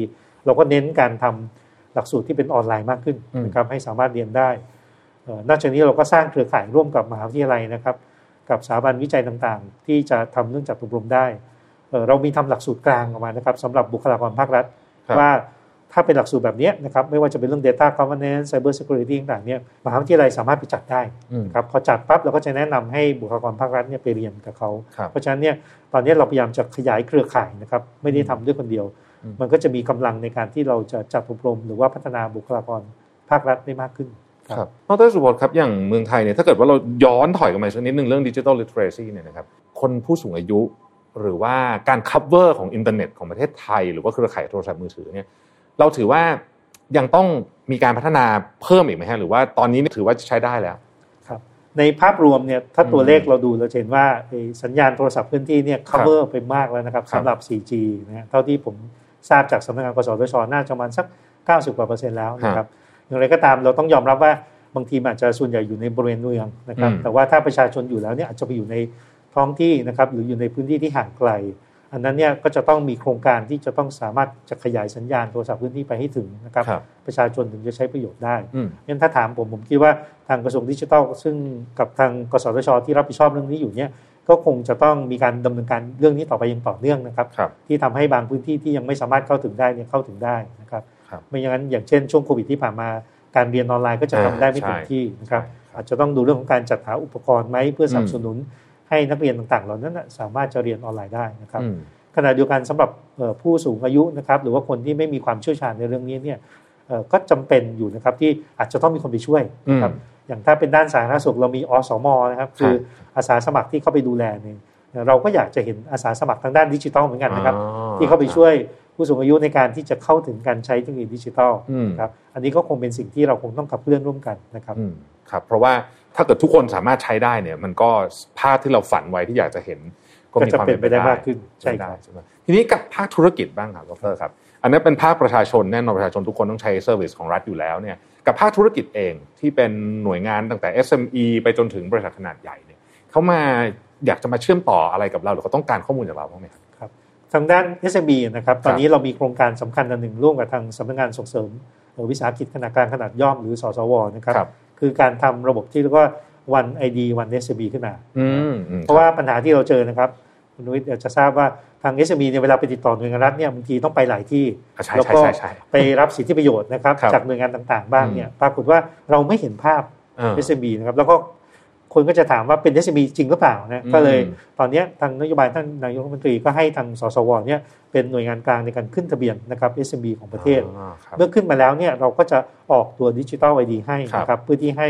เราก็เน้นการทำหลักสูตรที่เป็นออนไลน์มากขึ้นอืมนะครับให้สามารถเรียนได้เอ่อนอกจากนี้เราก็สร้างเครือข่ายร่วมกับมหาวิทยาลัยนะครับ กับสถาบันวิจัยต่างๆ ที่จะทำเรื่องจัดอบรมได้เอ่อเรามีทำหลักสูตรกลางออกมานะครับสำหรับบุคลากรภาครัฐครับว่า ถ้าเป็นหลักสูตรแบบเนี้ยนะครับไม่ว่าจะเป็นเรื่อง Data Governance Cyber Security ต่างๆเนี่ยมหาวิทยาลัยสามารถไปจัดได้อืมครับพอจัดปั๊บเราก็จะแนะนำให้บุคลากรภาครัฐเนี่ยไปเรียนกับเขาครับเพราะฉะนั้นเนี่ยตอนนี้เราพยายามจะขยายเครือข่ายนะครับไม่ได้ทำด้วยคนเดียวอืมมันก็จะมีกำลังในการที่เราจะจัดอบรม หรือว่าพัฒนาบุคลากรภาครัฐได้มากขึ้นครับดรสุพจน์ครับอย่างเมืองไทยเนี่ยถ้าเกิดว่าเราย้อนถอยกลับมาสักนิดหนึ่งเรื่อง digital literacy เนี่ยนะครับคนผู้สูงอายุหรือว่าการ cover ของอินเทอร์เน็ตของประเทศไทย หรือว่าเครือข่ายโทรศัพท์มือถือเนี่ย เราถือว่ายังต้องมีการพัฒนาเพิ่มอีกไหมฮะหรือว่าตอนนี้ถือว่าใช้ได้แล้วครับ ในภาพรวมเนี่ยถ้าตัวอืมเลขเราดูเราจะเห็นว่าไอ้สัญญาณโทรศัพท์เคลื่อนที่เนี่ย cover ไปมากแล้วนะครับครับสำหรับ 4G นะฮะเท่าที่ผมทราบจากสำนักงานกสทชน่าจะประมาณสัก 90กว่าเปอร์เซ็นต์แล้วนะครับอย่างไรก็ตามเราต้องยอมรับว่าบางทีมันอาจจะส่วนใหญ่อยู่ในบริเวณเมืองนะครับอืมแต่ว่าถ้าประชาชนอยู่แล้วเนี่ยอาจจะไปอยู่ในท้องที่นะครับหรืออยู่ในพื้นที่ที่ห่างไกล อันนั้นเนี่ยก็จะต้องมีโครงการที่จะต้องสามารถจะขยายสัญญาณโทรศัพท์พื้นที่ไปให้ถึงนะครับครับประชาชนถึงจะใช้ประโยชน์ได้อืมงั้นถ้าถามผมผมคิดว่าทางกระทรวงดิจิทัลซึ่งกับทางกสทช ที่รับผิดชอบเรื่องนี้อยู่เนี่ยก็คงจะต้องมีการดำเนินการเรื่องนี้ต่อไปอย่างต่อเนื่องนะครับครับที่ทำให้บางพื้นที่ที่ยังไม่สามารถเข้าถึงได้เนี่ยเข้าถึงได้นะครับครับไม่อย่างนั้นอย่างเช่นช่วงโควิดที่ผ่านมาการเรียนออนไลน์ก็จะทำได้ไม่เต็มที่นะครับใช่อาจจะต้องดูเรื่องของการจัดหาอุปกรณ์ไหมเพื่อสนับสนุน ให้นักเรียนต่างๆ เหล่านั้นนะสามารถจะเรียนออนไลน์ได้นะครับอืมขณะเดียวกันสำหรับเอ่อผู้สูงอายุนะครับหรือว่าคนที่ไม่มีความเชี่ยวชาญในเรื่องนี้เนี่ยเอ่อก็จำเป็นอยู่นะครับที่อาจจะต้องมีคนไปช่วยนะครับอืมอย่างถ้าเป็นด้านสาธารณสุขเรามีอสมนะครับคืออาสาสมัครที่เข้าไปดูแลเนี่ยเราก็อยากจะเห็นอาสาสมัครทางด้านดิจิทัลเหมือนกันนะครับอ๋อที่เข้าไปช่วยผู้สูงอายุในการที่จะเข้าถึงการใช้เทคโนโลยีดิจิทัลอืมนะครับอันนี้ก็คงเป็นสิ่งที่เราคงต้องขับเคลื่อนร่วมกันนะครับอืมครับเพราะว่า ถ้าเกิดทุกคนสามารถใช้ได้เนี่ย มันก็ภาพที่เราฝันไว้ที่อยากจะเห็น ก็มีความก็จะเป็นไปได้มากขึ้นใช่ครับใช่ไหมทีนี้กับภาคธุรกิจบ้างครับดรครับ อันนี้เป็นภาคประชาชนแน่นอนประชาชนทุกคนต้องใช้ service ของรัฐอยู่แล้วเนี่ยกับภาคธุรกิจเองที่เป็นหน่วยงานตั้งแต่ SME ไปจนถึงบริษัทขนาดใหญ่เนี่ยเขามาอยากจะมาเชื่อมต่ออะไรกับเราหรือเขาต้องการข้อมูลจากเราบ้างไหมครับครับทางด้าน SME นะครับตอนนี้เรามีโครงการสำคัญอันหนึ่งร่วมกับทางสำนักงานส่งเสริมเอ่อวิสาหกิจขนาดกลางขนาดย่อมหรือสสวนะครับ ครับคือการทำระบบที่เรียกว่า one ID one SME ขึ้นมาอืมอืมเพราะว่าปัญหาที่เราเจอนะครับคุณนุ้ยอยากจะทราบว่าทาง SME เนี่ยเวลาไปติดต่อหน่วยงานรัฐเนี่ยบางทีต้องไปหลายที่อะใช่แล้วใช่ก็ใช่ใช่ไปรับสิทธิประโยชน์นะครับครับจากหน่วยงานต่างๆ บ้างเนี่ยปรากฏว่าเราไม่เห็นภาพเออ SME นะครับแล้วก็ คนก็จะถามว่าเป็น SME จริงหรือเปล่านะอืมก็เลยตอนเนี้ยทางนโยบายท่านนายกรัฐมนตรีก็ให้ทางสสวเนี่ยเป็นหน่วยงานกลางในการขึ้นทะเบียนนะครับ SME ของประเทศอ่าครับเมื่อขึ้นมาแล้วเนี่ยเราก็จะออกตัวดิจิทัลไอดีให้ครับนะครับเพื่อที่ให้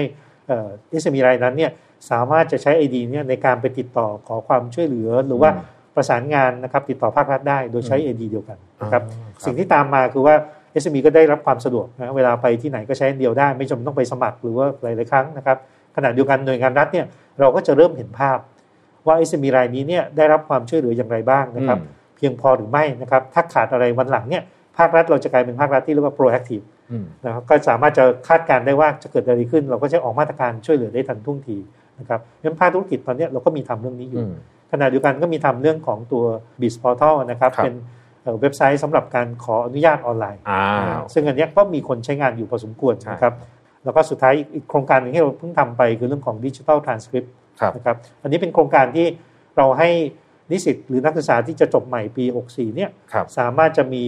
เอ่อ SME รายนั้นเนี่ยสามารถจะใช้ ID เนี่ยในการไปติดต่อขอความช่วยเหลือหรือว่าประสานงานนะครับติดต่อภาครัฐได้โดยใช้ ID เดียวกันนะครับอ่าครับสิ่งที่ตามมาคือว่า SME ก็ได้รับความสะดวกนะเวลาไปที่ไหนก็ใช้อันเดียวได้ ไม่จำเป็นต้องไปสมัครหรือว่าหลายๆครั้งนะครับ ขณะเดียวกันหน่วยงานรัฐเนี่ยเราก็จะเริ่มเห็นภาพ ว่า SME รายนี้เนี่ยได้รับความช่วยเหลืออย่างไรบ้างนะครับอืมเพียงพอหรือไม่นะครับถ้าขาดอะไรวันหลังเนี่ยภาครัฐเราจะกลายเป็นภาครัฐที่เรียกว่า proactive อืมนะครับก็สามารถจะคาดการณ์ได้ว่าจะเกิดอะไรขึ้น เราก็จะออกมาตรการช่วยเหลือได้ทันท่วงทีนะครับงั้นภาคธุรกิจตอนเนี้ยเราก็มีทำเรื่องนี้อยู่อืมขณะเดียวกันก็มีทำเรื่องของตัว b i z Portal นะครับครับเป็นเอ่อเว็บไซต์สำหรับการขออนุญาตออนไลน์อ่าซึ่งอันเนี้ยก็มีคนใช้งานอยู่พอสมควรใช่นะครับ แล้วก็สุดท้ายอีกอีกโครงการหนึ่งที่เราเพิ่งทำไปคือเรื่องของดิจิทัลทรานสคริปครับนะครับอันนี้เป็นโครงการที่เราให้นิสิตหรือนักศึกษาที่จะจบใหม่ปี 64 เนี่ยครับสามารถจะมี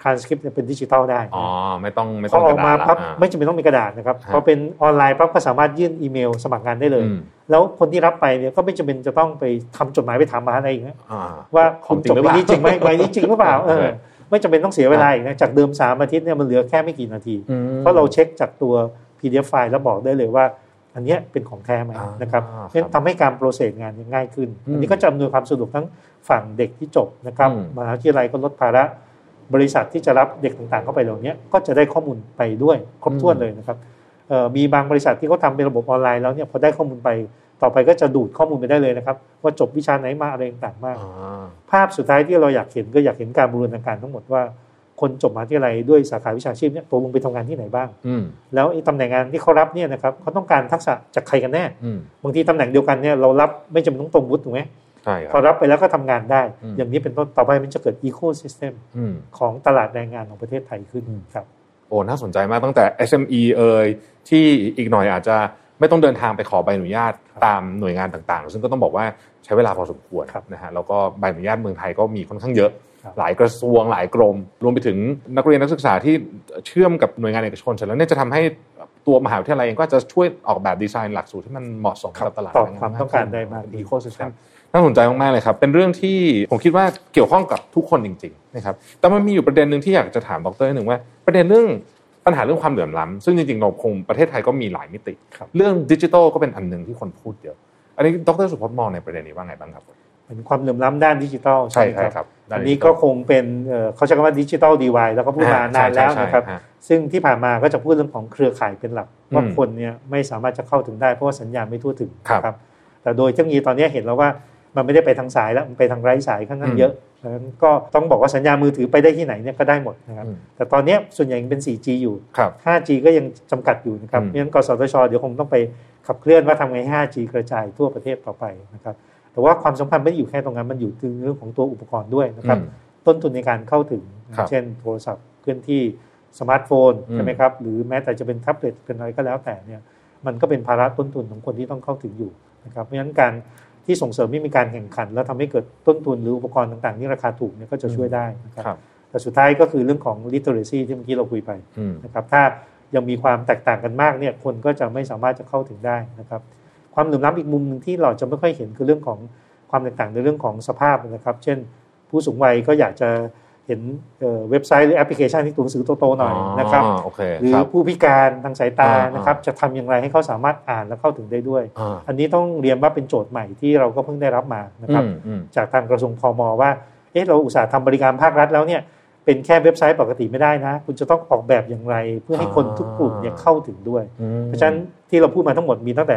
ทรานสคริปเป็นดิจิทัลได้อ๋อไม่ต้องไม่พต้อองอกระมาดาษละปั๊บอ่าไม่จำเป็นต้องมีกระดาษนะครับฮะพอเป็นออนไลน์ปั๊บก็สามารถยื่นอีเมลสมัครงานได้เลยอืมแล้วคนที่รับไปเนี่ยก็ไม่จำเป็นจะต้องไปทำจดหมายไปถามมหาลัยอีกนะอ่าว่าขคุองณจริจงบหรือปีเปล่านี้จริงไหมใบนี้จริงหรือเปล่าเอโออเคไม่จำเป็นต้องเสียเวลาอีกนะจากเดิม3อาทิตย์เนี่ยมันเหลือแค่ไม่กี่นาทีอืมเพราะเราเช็คจากตัว PDF ไฟล์แล้วบอกได้เลยว่า อันเนี้ยเป็นของแท้ไหมอ่านนะครับครับนั่นทำให้การโปรเซสงานเนี่ยง่ายขึ้นอืมอันนี้ก็จะอำนวยความสะดวกทั้งฝั่งเด็กที่จบนะครับอืมมหาวิทยาลัยก็ลดภาระบริษัทที่จะรับเด็กต่างๆเข้าไปเหล่านี้ก็จะได้ข้อมูลไปด้วยครบถ้วนเลยนะครับเอ่อมีบางบริษัทที่เขาทำเป็นระบบออนไลน์แล้วเนี่ยพอได้ข้อมูลไปต่อไปก็จะดูดข้อมูลไปได้เลยนะครับ ว่าจบวิชาไหนมาอะไรต่างๆมากอ่าภาพสุดท้ายที่เราอยากเห็นก็อยากเห็นการบูรณาการทั้งหมดว่า คนจบมหาวิทยาลัยด้วยสาขาวิชาชีพเนี่ยตกลงไปทำงานที่ไหนบ้างอืมแล้วไอ้ตำแหน่งงานที่เขารับเนี่ยนะครับเขาต้องการทักษะจากใครกันแน่อืมบางทีตำแหน่งเดียวกันเนี่ยเรารับไม่จำเป็นต้องตรงวุฒิถูกไหมใช่คพอรับรับไปแล้วก็ทำงานได้อืมอย่างนี้เป็นต้นต่อไปมันจะเกิดอีโค y ิสเต็มอืมของตลาดแรงงานของประเทศไทยขึ้นครับโอ้น่าสนใจมากตั้งแต่ SME เอ่ยที่อีกหน่อยอาจจะไม่ต้องเดินทางไปขอใบอนุญาตครับตามหน่วยงานต่างๆ ซึ่งก็ต้องบอกว่าใช้เวลาพอสมควรครับนะฮะแล้วก็ใบอนุญาตเมืองไทยก็มีค่อนข้างเยอะครับ หลายกระทรวงหลายกรม รวมไปถึงนักเรียนนักศึกษาที่เชื่อมกับหน่วยงานเอกชนเสร็จแล้วเนี่ยจะทำให้ตัวมหาวิทยาลัยเองก็จะช่วยออกแบบดีไซน์หลักสูตรที่มันเหมาะสมกับตลาดตอบแงความต้องการได้มากอีโคซิสเต็มน่าสนใจมากๆเลยครับ เป็นเรื่องที่ผมคิดว่าเกี่ยวข้องกับทุกคนจริงๆนะครับแต่มันมีอยู่ประเด็นหนึ่งที่อยากจะถามดรหนึ่งว่า ประเด็นเรื่องปัญหาเรื่องความเหลื่อมล้ำซึ่งจริงๆเราคงประเทศไทยก็มีหลายมิติครับเรื่องดิจิทัลก็เป็นอันหนึ่งที่คนพูดเยอะอันนี้ดรสุพจน์มองในประเด็นนี้ว่าไงบ้างครับเป็นความเหลื่อมล้ำด้านดิจิทัลใช่ไหมใช่ครับด้าน อันนี้ดิจิทัลก็คงเป็นเอ่อเขาใช้คำว่าดิจิทัลดีวายแล้วก็พูดมาอ่าใช่นานแล้วใช่นะครับใช่ฮะซึ่งที่ผ่านมาก็จะพูดเรื่องของเครือข่ายเป็นหลัก ว่าอืมคนเนี่ยไม่สามารถจะเข้าถึงได้เพราะว่าสัญญาณไม่ทั่วถึงครับนะครับแต่โดยเทคโนโลยีตอนนี้เห็นแล้วว่ามันไม่ได้ไปทางสายแล้วมันไปทางไร้สายค่อนข้างเยอะดังนั้นก็ต้องบอกว่าสัญญาณมือถือไปได้ที่ไหนเนี่ยก็ได้หมดนะครับอืมแต่ตอนนี้ส่วนใหญ่ยังเป็น 4G อยู่ครับ 5G ก็ยังจำกัดอยู่นะครับอืมเพราะฉะนั้นกสทช เดี๋ยวคงต้องไปขับเคลื่อนว่าทำไงให้ 5G กระจายทั่วประเทศต่อไปนะครับ แต่ว่าความสำคัญไม่ได้อยู่แค่ตรงนั้นมันอยู่ในเรื่องของตัวอุปกรณ์ด้วยนะครับอืมต้นทุนในการเข้าถึง ครับเช่นโทรศัพท์เคลื่อนที่สมาร์ทโฟนอืม ใช่ไหมครับ หรือแม้แต่จะเป็นแท็บเล็ตเป็นอะไรก็แล้วแต่เนี่ยมันก็เป็นภาระต้นทุนของคนที่ต้องเข้าถึงอยู่นะครับเพราะฉะนั้นการที่ส่งเสริมให้มีการแข่งขัน แล้วทำให้เกิดต้นทุนหรืออุปกรณ์ต่างๆที่ราคาถูกเนี่ยก็จะช่วยได้นะครับครับ แต่สุดท้ายก็คือเรื่องของ literacy ที่เมื่อกี้เราคุยไป อืม นะครับถ้ายังมีความแตกต่างกันมากเนี่ยคนก็จะไม่สามารถจะเข้าถึงได้นะครับ ความเหลื่อมล้ำอีกมุมหนึ่งที่เราจะไม่ค่อยเห็นคือเรื่องของความแตกต่างในเรื่องของสภาพนะครับ เช่น ผู้สูงวัยก็อยากจะเห็นเอ่อเว็บไซต์หรือแอปพลิเคชันที่ตัวหนังสือโตๆหน่อยนะครับโอเคหรือครับผู้พิการทางสายตาอ่านะครับจะทำอย่างไรให้เขาสามารถอ่านและเข้าถึงได้ด้วยอ่าอันนี้ต้องเรียนว่าเป็นโจทย์ใหม่ที่เราก็เพิ่งได้รับมานะครับอืมอืมจากทางกระทรวงพมว่าเอ๊ะเราอุตสาห์ทำบริการภาครัฐแล้วเนี่ยเป็นแค่เว็บไซต์ปกติไม่ได้นะ คุณจะต้องออกแบบอย่างไร เพื่อให้คนทุกกลุ่มเนี่ยเข้าถึงด้วยอืมเพราะฉะนั้นที่เราพูดมาทั้งหมดมีตั้งแต่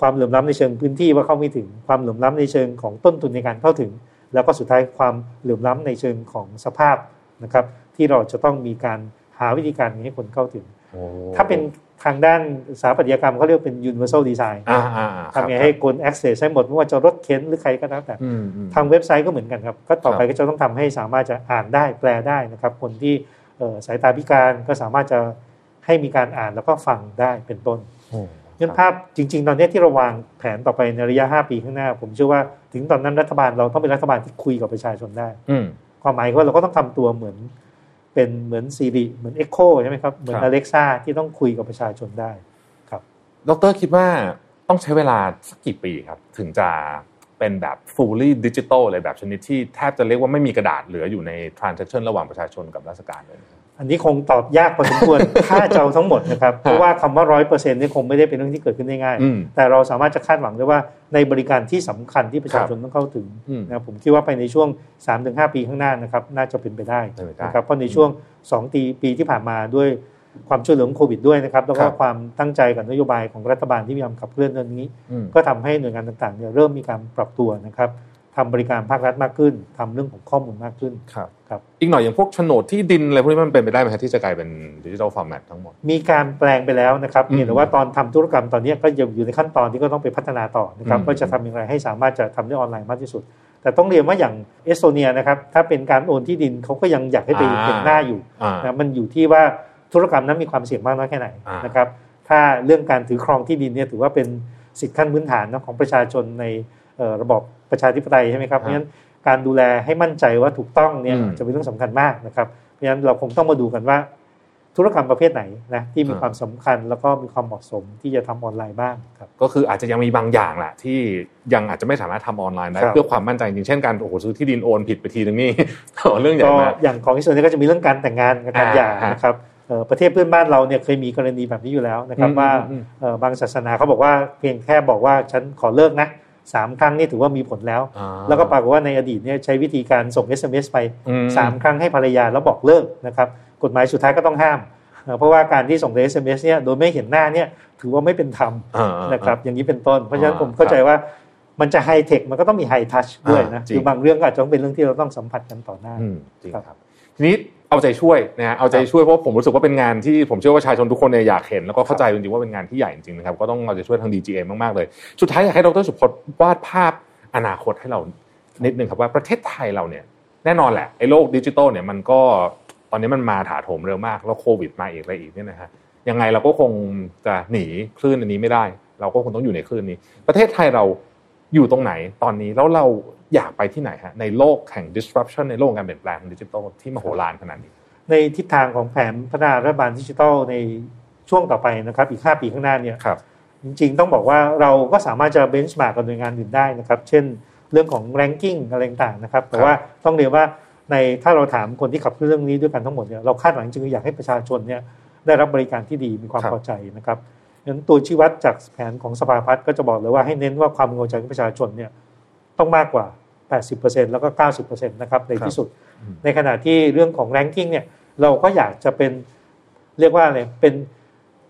ความเหลื่อมล้ำในเชิงพื้นที่ว่าเข้าไม่ถึง ความเหลื่อมล้ำในเชิงของต้นทุนในการเข้าถึง แล้วก็สุดท้ายความเหลื่อมล้ำในเชิงของสภาพนะครับ ที่เราจะต้องมีการหาวิธีการให้คนเข้าถึงโอ้ถ้าเป็นทางด้านสถาปัตยกรรมเขาเรียกเป็น universal design อ่าอ่าอ่าทำยังไงให้คน access ให้หมดไม่ว่าจะรถเข็นหรือใครก็แล้วแต่อืมอืมทางเว็บไซต์ก็เหมือนกันครับ ก็ต่อไปครับก็จะต้องทำให้สามารถจะอ่านได้แปลได้นะครับ คนที่เอ่อสายตาพิการก็สามารถจะให้มีการอ่านแล้วก็ฟังได้เป็นต้นโอ้เงื่อนภาพจริง ๆ ตอนนี้ที่เราวางแผนต่อไปในระยะ 5 ปีข้างหน้า ผมเชื่อว่าถึงตอนนั้นรัฐบาลเราต้องเป็นรัฐบาลที่คุยกับประชาชนได้อืมความหมายคือว่าเราก็ต้องทำตัวเหมือนเป็นเหมือน Siri เหมือนเอ็กโคใช่ไหมครับ เหมือนครับ Alexa ที่ต้องคุยกับประชาชนได้ดรคิดว่าต้องใช้เวลาสักกี่ปีครับ ถึงจะเป็นแบบ fully digital เลยแบบชนิดที่แทบจะเรียกว่าไม่มีกระดาษเหลืออยู่ใน transaction ระหว่างประชาชนกับราชการเลยนะครับ อันนี้คงตอบยากพอสมควรถ้าจะเอาทั้งหมดนะครับ เพราะว่าคำว่าร้อยเปอร์เซ็นต์นี่คงไม่ได้เป็นเรื่องที่เกิดขึ้นได้ง่ายอืมแต่เราสามารถจะคาดหวังได้ว่าในบริการที่สำคัญที่ประชาชนต้องเข้าถึงอืมนะครับผมคิดว่าไปในช่วง 3-5 ปีข้างหน้านะครับน่าจะเป็นไปได้เป็นไปได้นะครับเพราะในช่วง2ปีปีที่ผ่านมาด้วยความช่วยเหลือของโควิดด้วยนะครับแล้วก็ครับความตั้งใจกับนโยบายของรัฐบาลที่พยายามขับเคลื่อนเรื่องนี้อืมก็ทำให้หน่วยงานต่างๆเนี่ยเริ่มมีการปรับตัวนะครับ ทำบริการภาครัฐมากขึ้นทำเรื่องของข้อมูลมากขึ้นครับครับอีกหน่อยอย่างพวกโฉนดที่ดินอะไรพวกนี้มันเป็นไปได้ไหมครับที่จะกลายเป็นดิจิทัลฟอร์แมตทั้งหมด มีการแปลงไปแล้วนะครับอืมเพียงแต่ว่าตอนทำธุรกรรมตอนนี้ก็ยังอยู่ในขั้นตอนที่ก็ต้องไปพัฒนาต่อนะครับอืมว่าจะทำอย่างไรให้สามารถจะทำได้ออนไลน์มากที่สุด แต่ต้องเรียนว่าอย่างเอสโตเนียนะครับถ้าเป็นการโอนที่ดินเขาก็ยังอยากให้ไปเห็นหน้าอยู่อ่านะมันอยู่ที่ว่าธุรกรรมนั้นมีความเสี่ยงมากน้อยแค่ไหนอ่านนะครับถ้าเรื่องการถือครองที่ดินเนี่ยถือว่าเป็นสิทธิขั้นพื้นฐานนะของประชาชนในเอ่อระบอบ ประชาธิปไตยใช่ไหมครับ เพราะฉะนั้นการดูแลให้มั่นใจว่าถูกต้องเนี่ยอืมจะเป็นเรื่องสำคัญมากนะครับ เพราะฉะนั้นเราคงต้องมาดูกันว่า ธุรกรรมประเภทไหนนะที่มีอ่าความสำคัญแล้วก็มีความเหมาะสมที่จะทำออนไลน์บ้างครับก็คืออาจจะยังมีบางอย่างแหละที่ยังอาจจะไม่สามารถทำออนไลน์ได้ครับเพื่อความมั่นใจจริงเช่นการโอ้โหซื้อที่ดินโอนผิดไปทีนึงนี่เรื่องใหญ่ก็มากอย่างของอิสราเอลก็จะมีเรื่องการแต่งงานกับการอ่าหย่าฮะนะครับเอ่อประเทศเพื่อนบ้านเราเนี่ยเคยมีกรณีแบบนี้อยู่แล้วนะครับอืมว่าอืมเอ่อบางศาสนาเขาบอกว่าเพียงแค่บอกว่าฉันขอเลิกนะ สามครั้งนี่ถือว่ามีผลแล้วอ่าแล้วก็ปรากฏว่าในอดีตเนี่ยใช้วิธีการส่ง SMS ไปอืมสามครั้งให้ภรรยาแล้วบอกเลิกนะครับกฎหมายสุดท้ายก็ต้องห้ามเอ่อเพราะว่าการที่ส่ง SMS เนี่ยโดยไม่เห็นหน้าเนี่ยถือว่าไม่เป็นธรรมอ่าอ่านะครับอย่างนี้เป็นต้น เพราะฉะนั้นอ่าผมเข้าใจว่ามันจะไฮเทคมันก็ต้องมีไฮทัชด้วยนะอ่าจริงคือบางเรื่องก็อาจจะต้องเป็นเรื่องที่เราต้องสัมผัสกันต่อหน้าอืมจริงครับครับทีนี้ เอาใจช่วยนะฮะเอาใจช่วยเพราะผมรู้สึกว่าเป็นงานที่ผมเชื่อว่าประชาชนทุกคนเนี่ยอยากเห็น แล้วก็เข้าใจจริงๆว่าเป็นงานที่ใหญ่จริงๆนะครับก็ต้องเอาใจช่วยทาง DGA มากๆเลย สุดท้ายอยากให้ดรสุพจน์วาดภาพอนาคตให้เรานิดนึงครับว่าประเทศไทยเราเนี่ยแน่นอนแหละไอ้โลกดิจิตอลเนี่ยมันก็ตอนนี้มันมาถาโถมเร็วมากแล้วโควิดมาอีกอะไรอีกเนี่ยนะฮะยังไงเราก็คงจะหนีคลื่นอันนี้ไม่ได้ เราก็คงต้องอยู่ในคลื่นนี้ ประเทศไทยเรา อยู่ตรงไหนตอนนี้แล้วเราอยากไปที่ไหนฮะในโลกแห่ง disruption ในโลกการเปลี่ยนแปลงดิจิทัลที่มโหฬารขนาดนี้ ในทิศทางของแผนพัฒนารัฐบาลดิจิทัลในช่วงต่อไปนะครับอีก 5 ปีข้างหน้าเนี่ยครับจริงๆ ต้องบอกว่าเราก็สามารถจะเบนช์มาร์กกับหน่วยงานอื่นได้นะครับ เช่นเรื่องของ ranking อะไรต่างๆนะครับ แต่ว่าต้องเรียนว่าในถ้าเราถามคนที่ขับเคลื่อนเรื่องนี้ด้วยกันทั้งหมดเนี่ยเราคาดหวังจริงๆอยากให้ประชาชนเนี่ยได้รับบริการที่ดีมีความครับพอใจนะครับดัง นั้นตัวชี้วัดจากแผนของสภาพัฒน์ก็จะบอกเลยว่าให้เน้นว่าความพึงพอใจของประชาชนเนี่ยต้องมากกว่า 80%แล้วก็ 90%นะครับในที่สุด ในขณะที่เรื่องของ ranking เนี่ยเราก็อยากจะเป็นเรียกว่าอะไรเป็น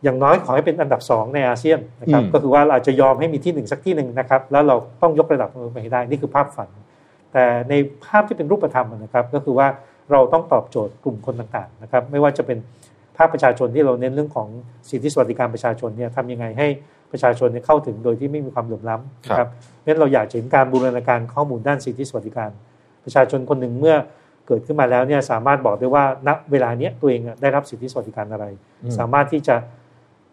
อย่างน้อยขอให้เป็นอันดับสองในอาเซียนนะครับอืมก็คือว่าเราอาจจะยอมให้มีที่หนึ่งสักที่หนึ่งนะครับแล้วเราต้องยกระดับลงไปให้ได้นี่คือภาพฝัน แต่ในภาพที่เป็นรูปธรรมนะครับ ก็คือว่าเราต้องตอบโจทย์กลุ่มคนต่างๆนะครับ ไม่ว่าจะเป็น ภาคประชาชนที่เราเน้นเรื่องของสิทธิสวัสดิการประชาชนเนี่ยทำยังไงให้ประชาชนเข้าถึงโดยที่ไม่มีความเหลื่อมล้ำนะครับเพราะฉะนั้นเราอยากเห็นการบูรณาการข้อมูลด้านสิทธิสวัสดิการ ประชาชนคนหนึ่งเมื่อเกิดขึ้นมาแล้วเนี่ยสามารถบอกได้ว่าณเวลาเนี้ยตัวเองได้รับสิทธิสวัสดิการอะไร สามารถที่จะ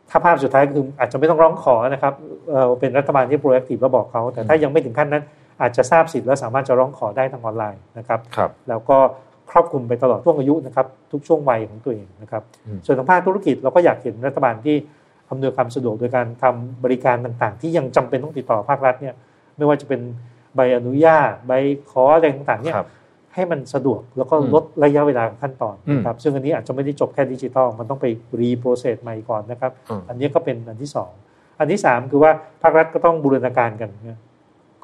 ถ้าภาพสุดท้ายคืออาจจะไม่ต้องร้องขอนะครับเป็นรัฐบาลที่ proactive แล้วบอกเขาแต่ถ้ายังไม่ถึงขั้นนั้นอาจจะทราบสิทธิ์แล้วสามารถจะร้องขอได้ทางออนไลน์นะครับครับแล้วก็ ครอบคลุมไปตลอดช่วงอายุนะครับทุกช่วงวัยของตัวเองนะครับส่วนทางภาคธุรกิจเราก็อยากเห็นรัฐบาลที่อำนวยความสะดวกโดยการทำบริการต่างๆ ที่ยังจำเป็นต้องติดต่อภาครัฐเนี่ยไม่ว่าจะเป็นใบอนุญาตใบขออะไรต่างๆเนี่ยให้มันสะดวกแล้วก็ลดระยะเวลาขั้นตอนนะครับซึ่งอันนี้อาจจะไม่ได้จบแค่ดิจิทัล มันต้องไปรีโปรเซสใหม่ก่อนนะครับ อันนี้ก็เป็นอันที่สองอันที่สามคือว่าภาครัฐก็ต้องบูรณาการกัน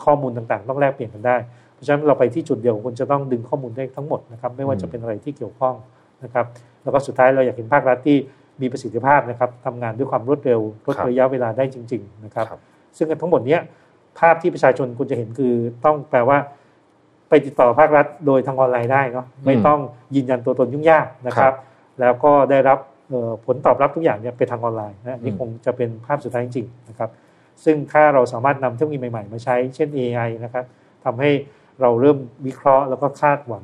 ข้อมูลต่างๆ ต้องแลกเปลี่ยนกันได้เพ ราะฉะนั้นเราไปที่จุดเดียวคุณจะต้องดึงข้อมูลได้ทั้งหมดนะครับไม่ว่าจะเป็นอะไรที่เกี่ยวข้องนะครับแล้วก็สุดท้ายเราอยากเห็นภาครัฐที่มีประสิทธิภาพนะครับทำงานด้วยความรวดเร็วลดระยะเวลาได้จริง ๆ นะครับ ซึ่งทั้งหมดนี้ภาพที่ประชาชนคุณจะเห็นคือต้องแปลว่า ไปติดต่อภาครัฐโดยทางออนไลน์ได้เนาะไม่ต้องยืนยันตัวตนยุ่งยากนะครับ แล้วก็ได้รับผลตอบรับทุกอย่างเนี่ยไปทางออนไลน์นะนี่คงจะเป็นภาพสุดท้ายจริงๆนะครับ ซึ่งถ้าเราสามารถนำเทคโนโลยีใหม่ๆ มาใช้เช่น AI นะครับทำให้ เราเริ่มวิเคราะห์แล้วก็คาดหวัง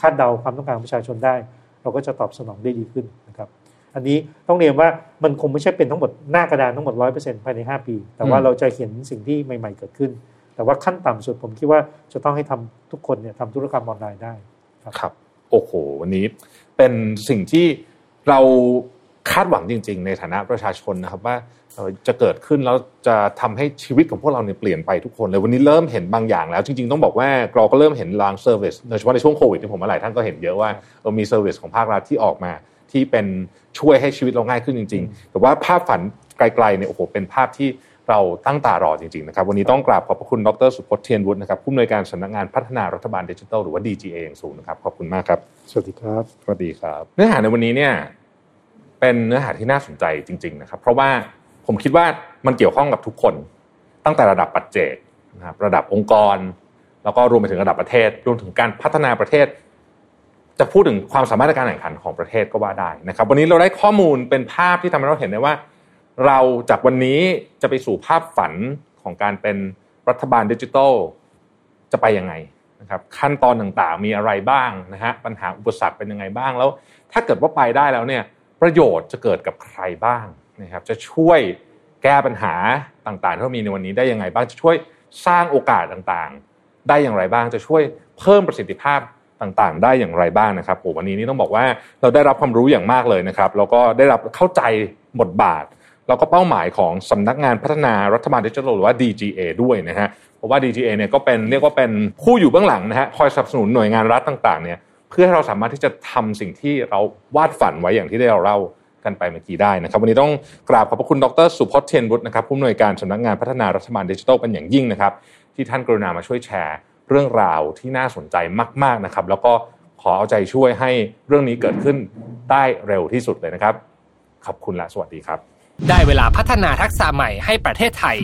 คาดเดาความต้องการของประชาชนได้ เราก็จะตอบสนองได้ดีขึ้นนะครับ อันนี้ต้องเรียนว่ามันคงไม่ใช่เป็นทั้งหมดหน้ากระดานทั้งหมดร้อยเปอร์เซ็นต์ภายใน 5 ปี แต่ว่าเราจะเห็นสิ่งที่ใหม่ ๆ เกิดขึ้น แต่ว่าขั้นต่ำสุดผมคิดว่าจะต้องให้ทำทุกคนเนี่ยทำธุรกรรมออนไลน์ได้ครับ โอ้โหวันนี้เป็นสิ่งที่เรา คาดหวังจริง ๆ ในฐานะประชาชนนะครับว่าจะเกิดขึ้นแล้วจะทำให้ชีวิตของพวกเราเนี่ยเปลี่ยนไปทุกคนเลยวันนี้เริ่มเห็นบางอย่างแล้วจริง ๆ ต้องบอกว่าเราก็เริ่มเห็นบาง service โดยเฉพาะในช่วงโควิดที่ผ่านมาหลายท่านก็เห็นเยอะว่าเรามี service ของภาครัฐที่ออกมาที่เป็นช่วยให้ชีวิตเราง่ายขึ้นจริง ๆ แต่ว่าภาพฝันไกลๆเนี่ยโอ้โหเป็นภาพที่เราตั้งตารอจริงๆนะครับวันนี้ต้องกราบขอบพระคุณดรสุพจน์เธียรวุฒินะครับผู้อำนวยการสำนักงานพัฒนารัฐบาลดิจิทัลหรือว่า DGA อย่างสูงนะครับขอบคุณมากครับ สวัสดีครับสวัสดีครับ เนื้อหาในวันนี้เนี่ย เป็นเนื้อหาที่น่าสนใจจริง ๆ นะครับ เพราะว่าผมคิดว่ามันเกี่ยวข้องกับทุกคน ตั้งแต่ระดับปัจเจกนะครับระดับองค์กร แล้วก็รวมไปถึงระดับประเทศ รวมถึงการพัฒนาประเทศ จะพูดถึงความสามารถในการแข่งขันของประเทศก็ว่าได้นะครับ วันนี้เราได้ข้อมูลเป็นภาพที่ทำให้เราเห็นได้ว่า เราจากวันนี้จะไปสู่ภาพฝันของการเป็นรัฐบาลดิจิทัลจะไปยังไงนะครับขั้นตอนต่างๆมีอะไรบ้างนะฮะปัญหาอุปสรรคเป็นยังไงบ้างแล้ว ถ้าเกิดว่าไปได้แล้วเนี่ย ประโยชน์จะเกิดกับใครบ้างนะครับจะช่วยแก้ปัญหาต่างๆที่เรามีในวันนี้ได้ยังไงบ้างจะช่วยสร้างโอกาสต่างๆ ได้อย่างไรบ้างจะช่วยเพิ่มประสิทธิภาพต่างๆ ได้อย่างไรบ้างนะครับโอ้วันนี้นี่ต้องบอกว่าเราได้รับความรู้อย่างมากเลยนะครับแล้วก็ได้รับเข้าใจบทบาท แล้วก็เป้าหมายของสำนักงานพัฒนารัฐบาลดิจิทัลหรือว่า DGA ด้วยนะฮะเพราะว่า DGA เนี่ยก็เป็นเรียกว่าเป็นผู้อยู่เบื้องหลังนะฮะคอยสนับสนุนหน่วยงานรัฐต่างๆเนี่ย เพื่อให้เราสามารถที่จะทำสิ่งที่เราวาดฝันไว้อย่างที่ได้เราเล่ากันไปเมื่อกี้ได้นะครับ วันนี้ต้องกราบขอบพระคุณดรสุพจน์เทียนบุตรนะครับผู้อำนวยการสำนักงานพัฒนารัฐบาลดิจิทัลเป็นอย่างยิ่งนะครับ ที่ท่านกรุณามาช่วยแชร์เรื่องราวที่น่าสนใจมาก ๆนะครับ แล้วก็ขอเอาใจช่วยให้เรื่องนี้เกิดขึ้นได้เร็วที่สุดเลยนะครับ ขอบคุณและสวัสดีครับ ได้เวลาพัฒนาทักษะใหม่ให้ประเทศไทย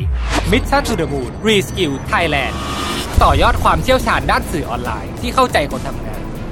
Mission to the Moon Reskill Thailand ต่อยอดความเชี่ยวชาญด้านสื่อออนไลน์ที่เข้าใจคนทำงาน